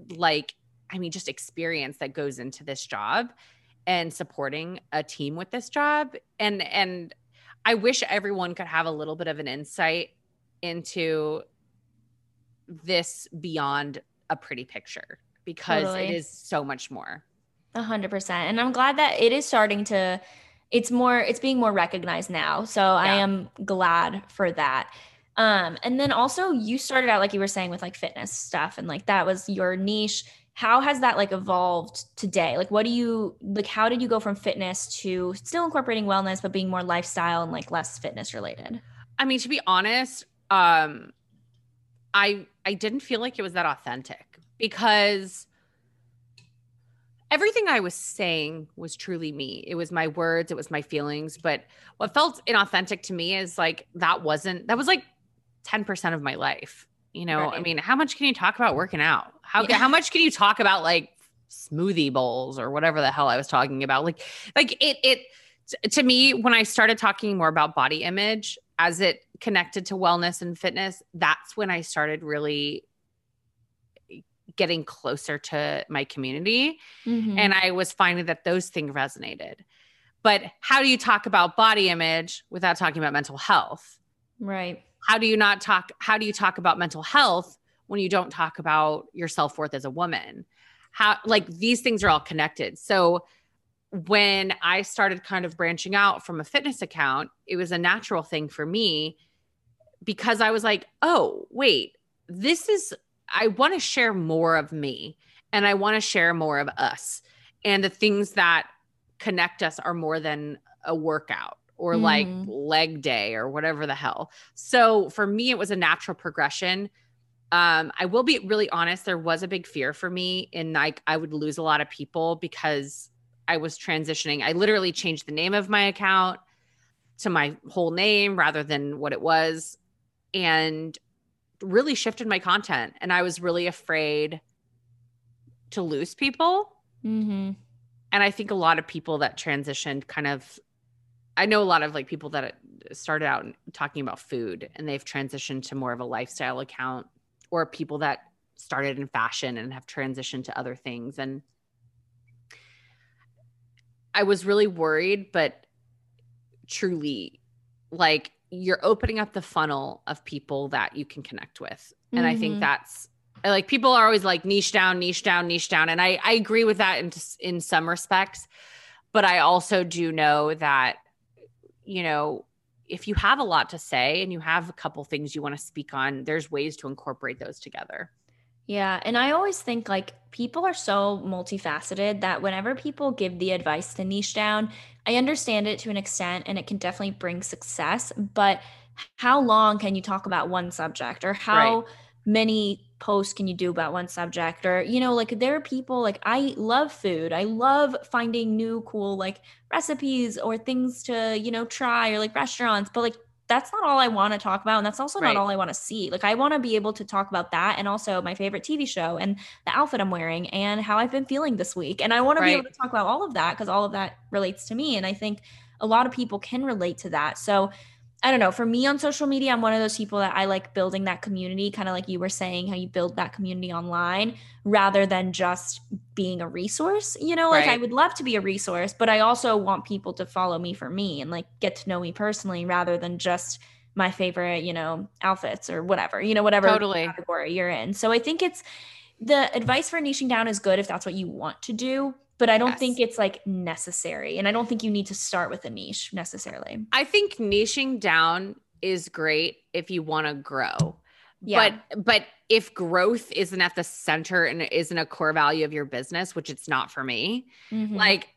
like, I mean, just experience that goes into this job and supporting a team with this job. And, and, I wish everyone could have a little bit of an insight into this beyond a pretty picture because Totally. it is so much more. A hundred percent. And I'm glad that it is starting to it's more it's being more recognized now. So I am glad for that. Um and then also you started out like you were saying with like fitness stuff and like that was your niche. How has that like evolved today? Like what do you like how did you go from fitness to still incorporating wellness but being more lifestyle and like less fitness related? I mean, to be honest, um, I I didn't feel like it was that authentic because everything I was saying was truly me. It was my words, it was my feelings. But what felt inauthentic to me is like that wasn't that was like 10% of my life. You know, I mean, how much can you talk about working out? How Yeah. how much can you talk about like smoothie bowls or whatever the hell I was talking about? Like like it it to me when I started talking more about body image as it connected to wellness and fitness, that's when I started really getting closer to my community Mhm. and I was finding that those things resonated. But how do you talk about body image without talking about mental health? right. How do you not talk how do you talk about mental health when you don't talk about your self-worth as a woman? How like these things are all connected. So when I started kind of branching out from a fitness account, it was a natural thing for me because I was like, "Oh, wait, this is I want to share more of me and I want to share more of us. And the things that connect us are more than a workout or like Mhm. leg day or whatever the hell. So for me, it was a natural progression. Um, I will be really honest, there was a big fear for me in like I would lose a lot of people because I was transitioning. I literally changed the name of my account to my whole name rather than what it was. And really shifted my content and I was really afraid to lose people. Mhm. And I think a lot of people that transitioned kind of I know a lot of like people that started out talking about food and they've transitioned to more of a lifestyle account or people that started in fashion and have transitioned to other things and I was really worried but truly like you're opening up the funnel of people that you can connect with. And I think Mhm. that's like people are always like niche down, niche down, niche down. And I, I agree with that in, in some respects. But I also do know that, you know, if you have a lot to say and you have a couple things you want to speak on, there's ways to incorporate those together. Yeah. And I always think like people are so multifaceted that whenever people give the advice to niche down, I understand it to an extent and it can definitely bring success. But how long can you talk about one subject or how many posts can you do about one subject? Or, you know, like there are people like I love food. I love finding new cool like recipes or things to, you know, try or like restaurants. But like that's not all I want to talk about. And that's also Right. not all I want to see. Like, I want to be able to talk about that and also my favorite TV show and the outfit I'm wearing and how I've been feeling this week. And I want to be able to talk about all of that because all of that relates to me. And I think a lot of people can relate to that. So, I don't know. For me on social media, I'm one of those people that I like building that community, kind of like you were saying, how you build that community online rather than just being a resource. You know, like I would love to be a resource, but I also want people to follow me for me and like get to know me personally rather than just my favorite, you know, outfits or whatever, you know, whatever Totally. category you're in. So I think it's the advice for niching down is good if that's what you want to do, but I don't Yes. think it's like necessary. And I don't think you need to start with a niche necessarily. I think niching down is great if you want to grow. Yeah. But but if growth isn't at the center and isn't a core value of your business, which it's not for me, Mhm. like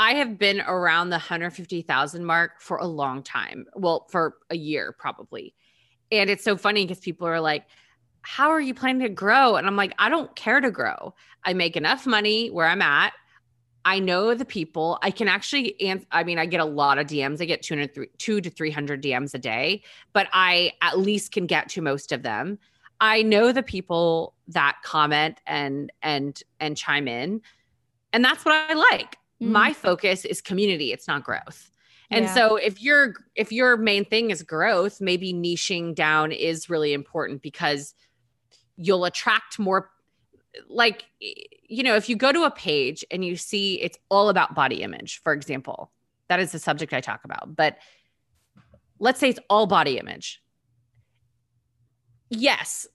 I have been around the 150,000 mark for a long time. Well, for a year probably. And it's so funny because people are like, how are you planning to grow? And I'm like, I don't care to grow. I make enough money where I'm at. I know the people. I can actually answer. I mean, I get a lot of DMs. I get 200, two to 300 DMs a day, but I at least can get to most of them. I know the people that comment and and and chime in. And that's what I like. Mm. My focus is community, it's not growth. And yeah. so if your if your main thing is growth, maybe niching down is really important because you'll attract more like you know, if you go to a page and you see it's all about body image, for example, that is the subject I talk about. But let's say it's all body image. Yes,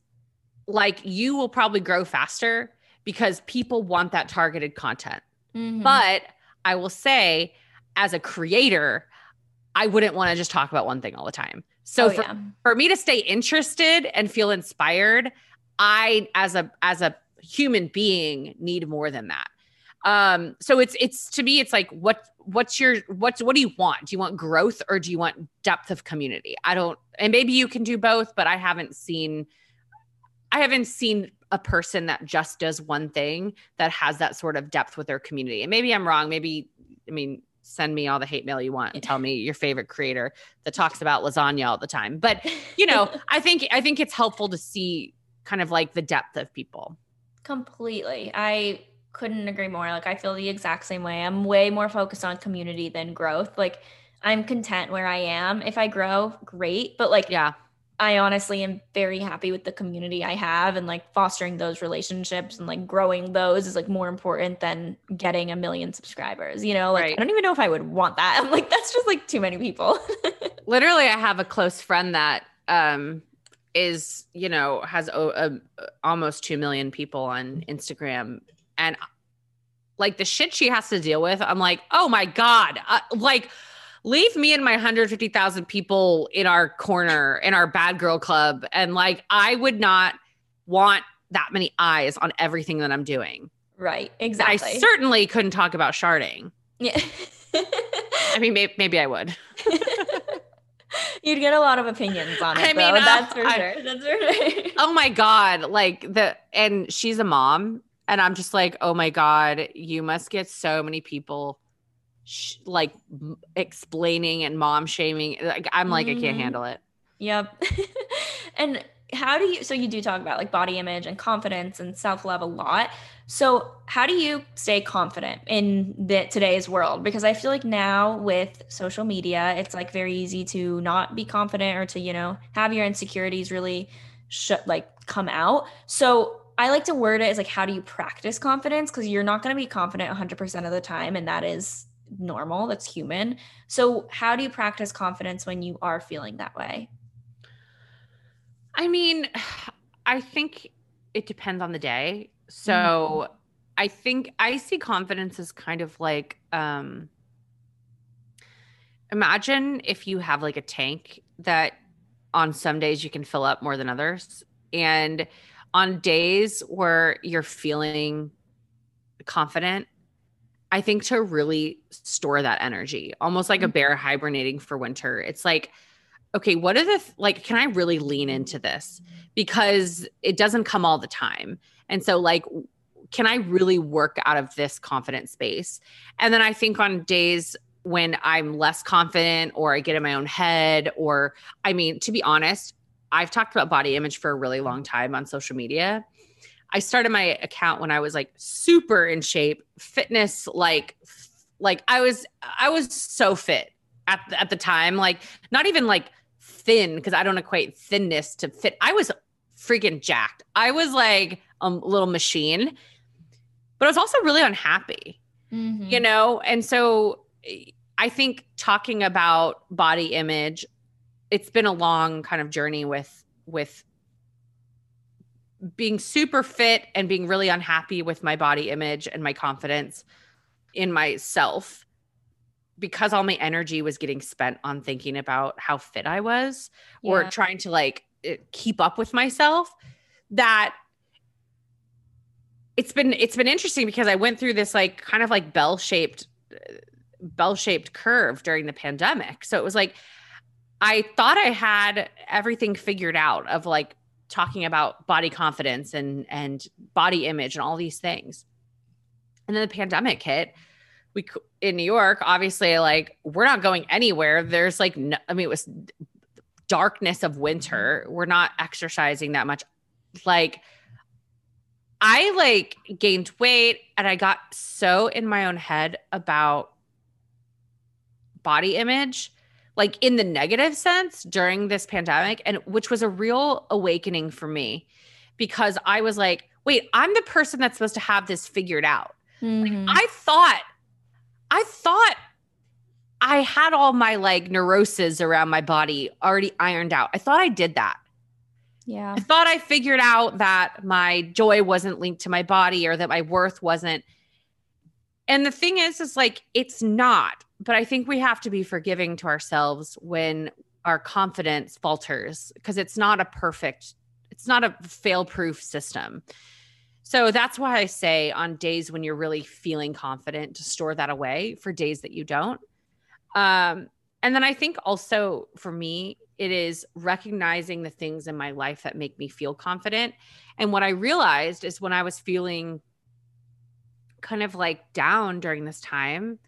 like you will probably grow faster because people want that targeted content. Mm-hmm. But I will say, as a creator, I wouldn't want to just talk about one thing all the time. So oh, for, yeah. for me to stay interested and feel inspired, I as a as a human being need more than that. Um so it's it's to me it's like what what's your what's what do you want? Do you want growth or do you want depth of community? I don't and maybe you can do both, but I haven't seen I haven't seen a person that just does one thing that has that sort of depth with their community. And maybe I'm wrong. Maybe, I mean, send me all the hate mail you want and tell me your favorite creator that talks about lasagna all the time. But, you know, I think I think it's helpful to see kind of like the depth of people. Completely. I couldn't agree more. Like I feel the exact same way. I'm way more focused on community than growth. Like I'm content where I am. If I grow, great. But like yeah, I honestly am very happy with the community I have and like fostering those relationships and like growing those is like more important than getting a million subscribers. You know, like right. I don't even know if I would want that. I'm like, that's just like too many people. Literally, I have a close friend that um is, you know, has a, a, almost 2 million people on Instagram and like the shit she has to deal with. I'm like, oh my God. Uh, like, leave me and my 150,000 people in our corner in our bad girl club. And like, I would not want that many eyes on everything that I'm doing. Right. Exactly. I certainly couldn't talk about sharding. Yeah. I mean, maybe, maybe I would. You'd get a lot of opinions on it. I mean, that's for I, sure. That's for sure. oh my god! Like the and she's a mom, and I'm just like, oh my god, you must get so many people sh- like m- explaining and mom shaming. Like I'm like mm-hmm. I can't mm-hmm. handle it. Yep. and how do you so you do talk about like body image and confidence and self-love a lot. So, how do you stay confident in the, today's world? Because I feel like now with social media, it's like very easy to not be confident or to, you know, have your insecurities really sh- like come out. So, I like to word it as like, how do you practice confidence? Because you're not going to be confident 100% of the time. And that is normal, that's human. So, how do you practice confidence when you are feeling that way? I mean, I think it depends on the day. So, mm-hmm. I think I see confidence as kind of like um imagine if you have like a tank that on some days you can fill up more than others and on days where you're feeling confident I think to really store that energy, almost like a mm-hmm. bear hibernating for winter. It's like, okay, what are the th- like? Can I really lean into this because it doesn't come all the time? And so, like, can I really work out of this confident space? And then I think on days when I'm less confident or I get in my own head, or I mean, to be honest, I've talked about body image for a really long time on social media. I started my account when I was like super in shape, fitness like like I was I was so fit at the, at the time, like not even like thin because I don't equate thinness to fit. I was freaking jacked. I was like a little machine, but I was also really unhappy. Mm-hmm. You know, and so I think talking about body image, it's been a long kind of journey with with being super fit and being really unhappy with my body image and my confidence in myself because all my energy was getting spent on thinking about how fit I was yeah. or trying to like eh, keep up with myself that it's been it's been interesting because I went through this like kind of like bell-shaped bell-shaped curve during the pandemic. So it was like I thought I had everything figured out of like talking about body confidence and and body image and all these things. And then the pandemic hit. We in New York, obviously, like we're not going anywhere. There's like, no, I mean, it was darkness of winter. We're not exercising that much. Like, I like gained weight and I got so in my own head about body image like in the negative sense during this pandemic and which was a real awakening for me because I was like, wait, I'm the person that's supposed to have this figured out. Mhm. I thought I thought I had all my like neuroses around my body already ironed out. I thought I did that. yeah. I thought I figured out that my joy wasn't linked to my body or that my worth wasn't. And the thing is, is like, it's not. But I think we have to be forgiving to ourselves when our confidence falters because it's not a perfect, it's not a fail proof system. So that's why I say on days when you're really feeling confident to store that away for days that you don't. Um, and then I think also for me, it is recognizing the things in my life that make me feel confident. And what I realized is when I was feeling kind of like down during this time,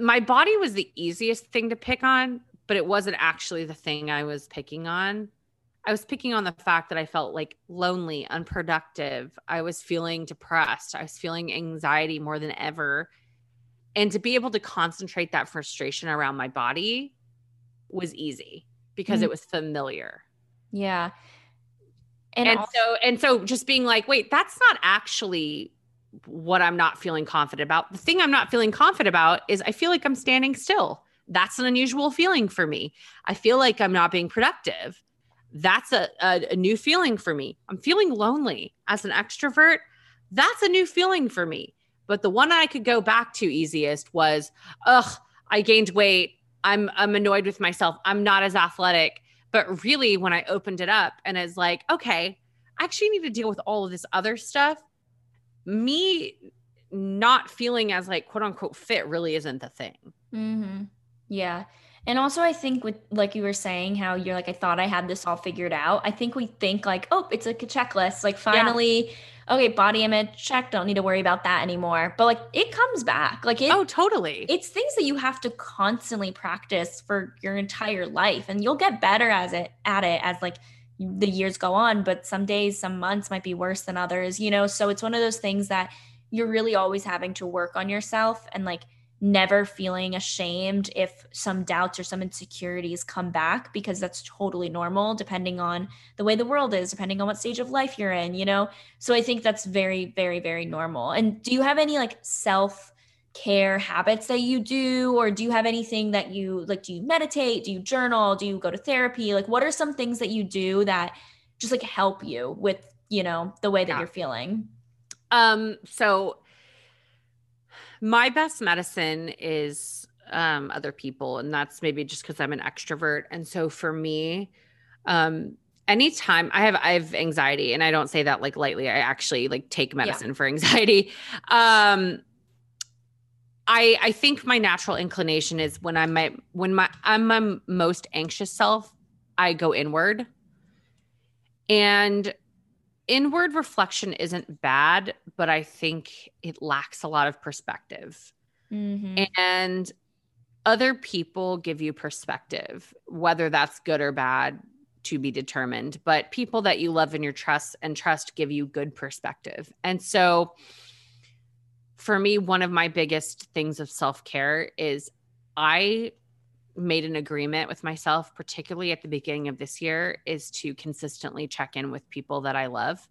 my body was the easiest thing to pick on, but it wasn't actually the thing I was picking on. I was picking on the fact that I felt like lonely, unproductive. I was feeling depressed. I was feeling anxiety more than ever. And to be able to concentrate that frustration around my body was easy because Mhm. it was familiar. Yeah. And, And, al- so and so just being like, wait, that's not actually what I'm not feeling confident about. The thing I'm not feeling confident about is I feel like I'm standing still. That's an unusual feeling for me. I feel like I'm not being productive. That's a, a, a new feeling for me. I'm feeling lonely as an extrovert. That's a new feeling for me. But the one I could go back to easiest was, ugh, I gained weight. I'm I'm annoyed with myself. I'm not as athletic. But really, when I opened it up and it's like, okay, I actually need to deal with all of this other stuff. Me not feeling as like quote unquote fit really isn't the thing. Mhm. Yeah. And also, I think with like you were saying, how you're like, I thought I had this all figured out. I think we think like, oh, it's like a checklist. Like, finally, okay, body image check. Don't need to worry about that anymore. But like, it comes back. Like, it, oh, totally. it's things that you have to constantly practice for your entire life, and you'll get better as it at it as like the years go on. But some days, some months might be worse than others. You know, so it's one of those things that you're really always having to work on yourself and like never feeling ashamed if some doubts or some insecurities come back because that's totally normal depending on the way the world is depending on what stage of life you're in you know? So i think that's very very very normal. And do you have any like self care habits that you do? Or do you have anything that you like do you meditate? Do you journal? Do you go to therapy? Like what are some things that you do that just like help you with you know the way that Yeah. you're feeling? Um, so my best medicine is um other people, and that's maybe just because I'm an extrovert. And so for me, um, anytime I have I have anxiety, and I don't say that like lightly. I actually like take medicine for anxiety. Um I I think my natural inclination is when I'm my when my I'm my most anxious self, I go inward. And inward reflection isn't bad, but I think it lacks a lot of perspective. mm-hmm. And other people give you perspective, whether that's good or bad to be determined. But people that you love and your trust and trust give you good perspective. And so for me, one of my biggest things of self care is I made an agreement with myself, particularly at the beginning of this year, is to consistently check in with people that I love.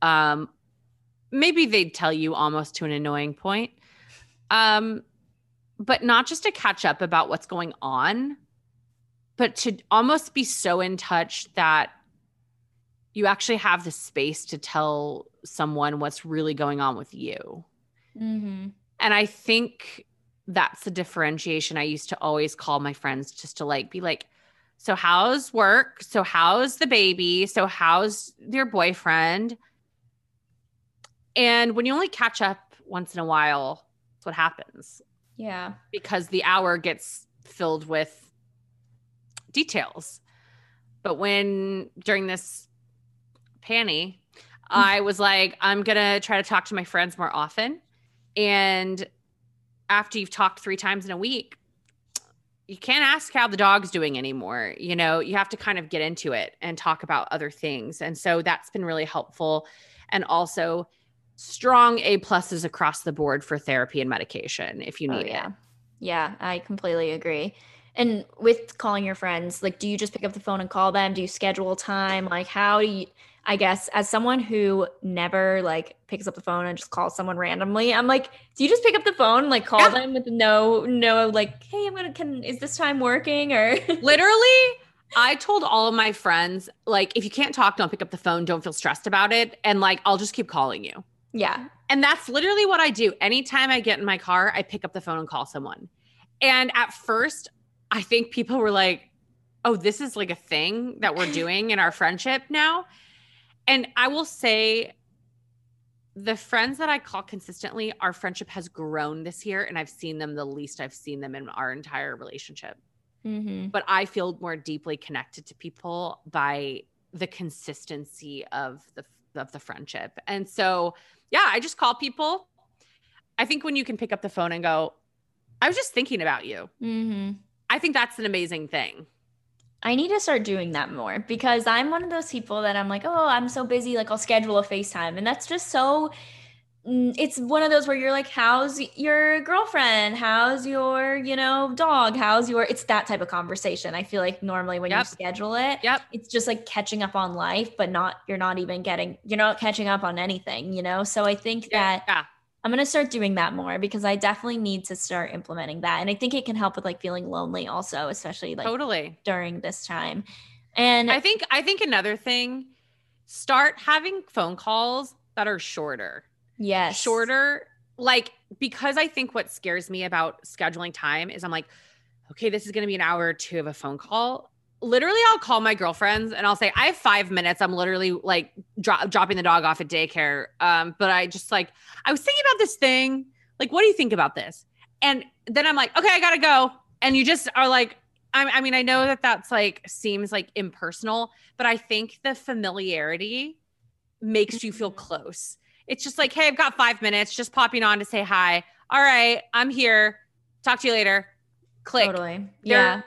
Um, maybe they'd tell you almost to an annoying point. Um, but not just to catch up about what's going on, but to almost be so in touch that you actually have the space to tell someone what's really going on with you. Mm-hmm. And I think that's the differentiation. I used to always call my friends just to like be like, so how's work? So how's the baby? So how's your boyfriend? And when you only catch up once in a while, that's what happens yeah because the hour gets filled with details. But when during this panny, mm. I was like, I'm gonna try to talk to my friends more often. And after you've talked three times in a week, you can't ask how the dog's doing anymore. You know, you have to kind of get into it and talk about other things. And so that's been really helpful. And also strong A pluses across the board for therapy and medication if you Oh, need yeah. it. Yeah, I completely agree. And with calling your friends, like, do you just pick up the phone and call them? Do you schedule time? Like, how do you, I guess, as someone who never like picks up the phone and just calls someone randomly, I'm like, do you just pick up the phone, like call Yeah. them with no, no, like, hey, I'm gonna, can, is this time working or? Literally, I told all of my friends, like, if you can't talk, don't pick up the phone. Don't feel stressed about it. And like, I'll just keep calling you. yeah. And that's literally what I do. Anytime I get in my car, I pick up the phone and call someone. And at first, I think people were like, oh, this is like a thing that we're doing in our friendship now. And I will say, the friends that I call consistently, our friendship has grown this year, and I've seen them the least I've seen them in our entire relationship. Mm-hmm. But I feel more deeply connected to people by the consistency of the of the friendship. And so, yeah, I just call people. I think when you can pick up the phone and go, I was just thinking about you. Mm-hmm. I think that's an amazing thing. I need to start doing that more because I'm one of those people that I'm like, oh, I'm so busy. Like, I'll schedule a FaceTime. And that's just so, mm, it's one of those where you're like, how's your girlfriend? How's your, you know, dog? How's your, it's that type of conversation. I feel like normally when you schedule it, Yep. it's just like catching up on life, but not, you're not even getting, you're not catching up on anything, you know? So I think that yeah. I'm going to start doing that more because I definitely need to start implementing that. And I think it can help with like feeling lonely also, especially like Totally. during this time. And I think I think another thing, start having phone calls that are shorter. yes, shorter like because i think what scares me about scheduling time is i'm like okay this is going to be an hour or two of a phone call literally i'll call my girlfriends and i'll say i have five minutes i'm literally like dro- dropping the dog off at daycare um but i just like i was thinking about this thing like what do you think about this and then i'm like okay i gotta go and you just are like I, I mean i know that that's like seems like impersonal but i think the familiarity makes you feel Mhm. close it's just like, hey, I've got five minutes, just popping on to say hi. All right, I'm here. Talk to you later. Click. totally. Yeah.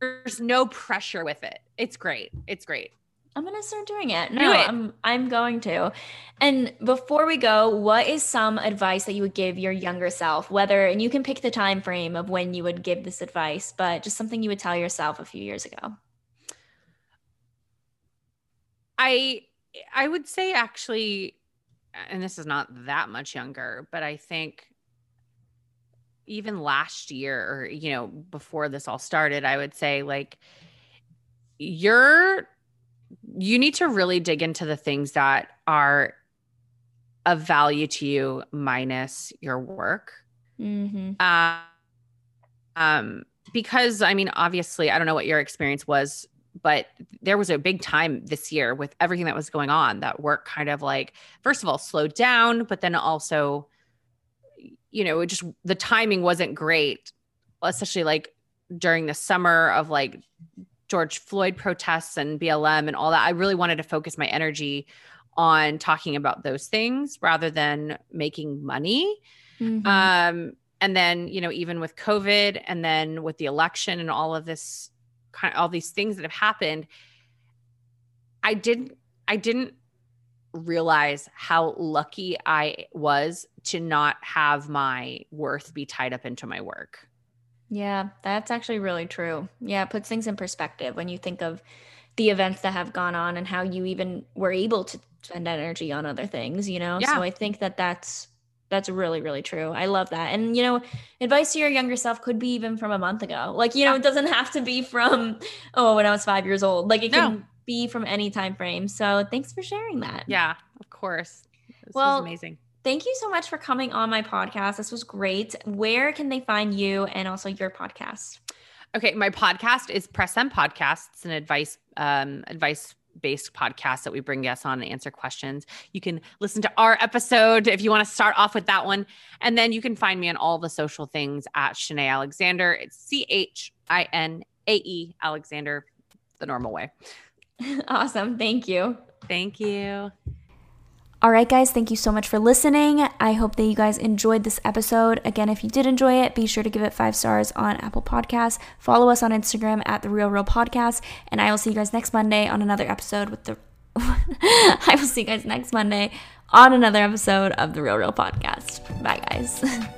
There's no pressure with it. It's great. It's great. I'm gonna start doing it. Do No, it. I'm I'm going to. And before we go, what is some advice that you would give your younger self? Whether and you can pick the time frame of when you would give this advice, but just something you would tell yourself a few years ago. I I would say actually, and this is not that much younger, but I think even last year or you know before this all started, I would say like you're you need to really dig into the things that are of value to you minus your work. Mm-hmm. Uh, um, because I mean, obviously, I don't know what your experience was, but there was a big time this year with everything that was going on that work kind of like, first of all, slowed down, but then also, you know, it just the timing wasn't great, especially like during the summer of like George Floyd protests and BLM and all that. I really wanted to focus my energy on talking about those things rather than making money. Mhm. Um, and then, you know, even with COVID and then with the election and all of this kind of all these things that have happened, I didn't I didn't realize how lucky I was to not have my worth be tied up into my work. Yeah, that's actually really true. Yeah, it puts things in perspective when you think of the events that have gone on and how you even were able to spend energy on other things, you know? Yeah. So I think that that's that's really really true. I love that. And you know, advice to your younger self could be even from a month ago. Like, you know, it doesn't have to be from oh, when I was 5 years old. Like it No. can be from any time frame. So, thanks for sharing that. Yeah, of course. This Well, was amazing. Thank you so much for coming on my podcast. This was great. Where can they find you and also your podcast? Okay, my podcast is Press Send Podcast. It's an advice um, advice based podcast that we bring guests on and answer questions. You can listen to our episode if you want to start off with that one, and then you can find me on all the social things at Chinae Alexander. It's C H I N A E Alexander, the normal way. awesome. Thank you. Thank you. All right, guys, thank you so much for listening. I hope that you guys enjoyed this episode. Again, if you did enjoy it, be sure to give it five stars on Apple Podcasts. Follow us on Instagram at The Real Reel Podcast. And I will see you guys next Monday on another episode with the. I will see you guys next Monday on another episode of The Real Reel Podcast. Bye, guys.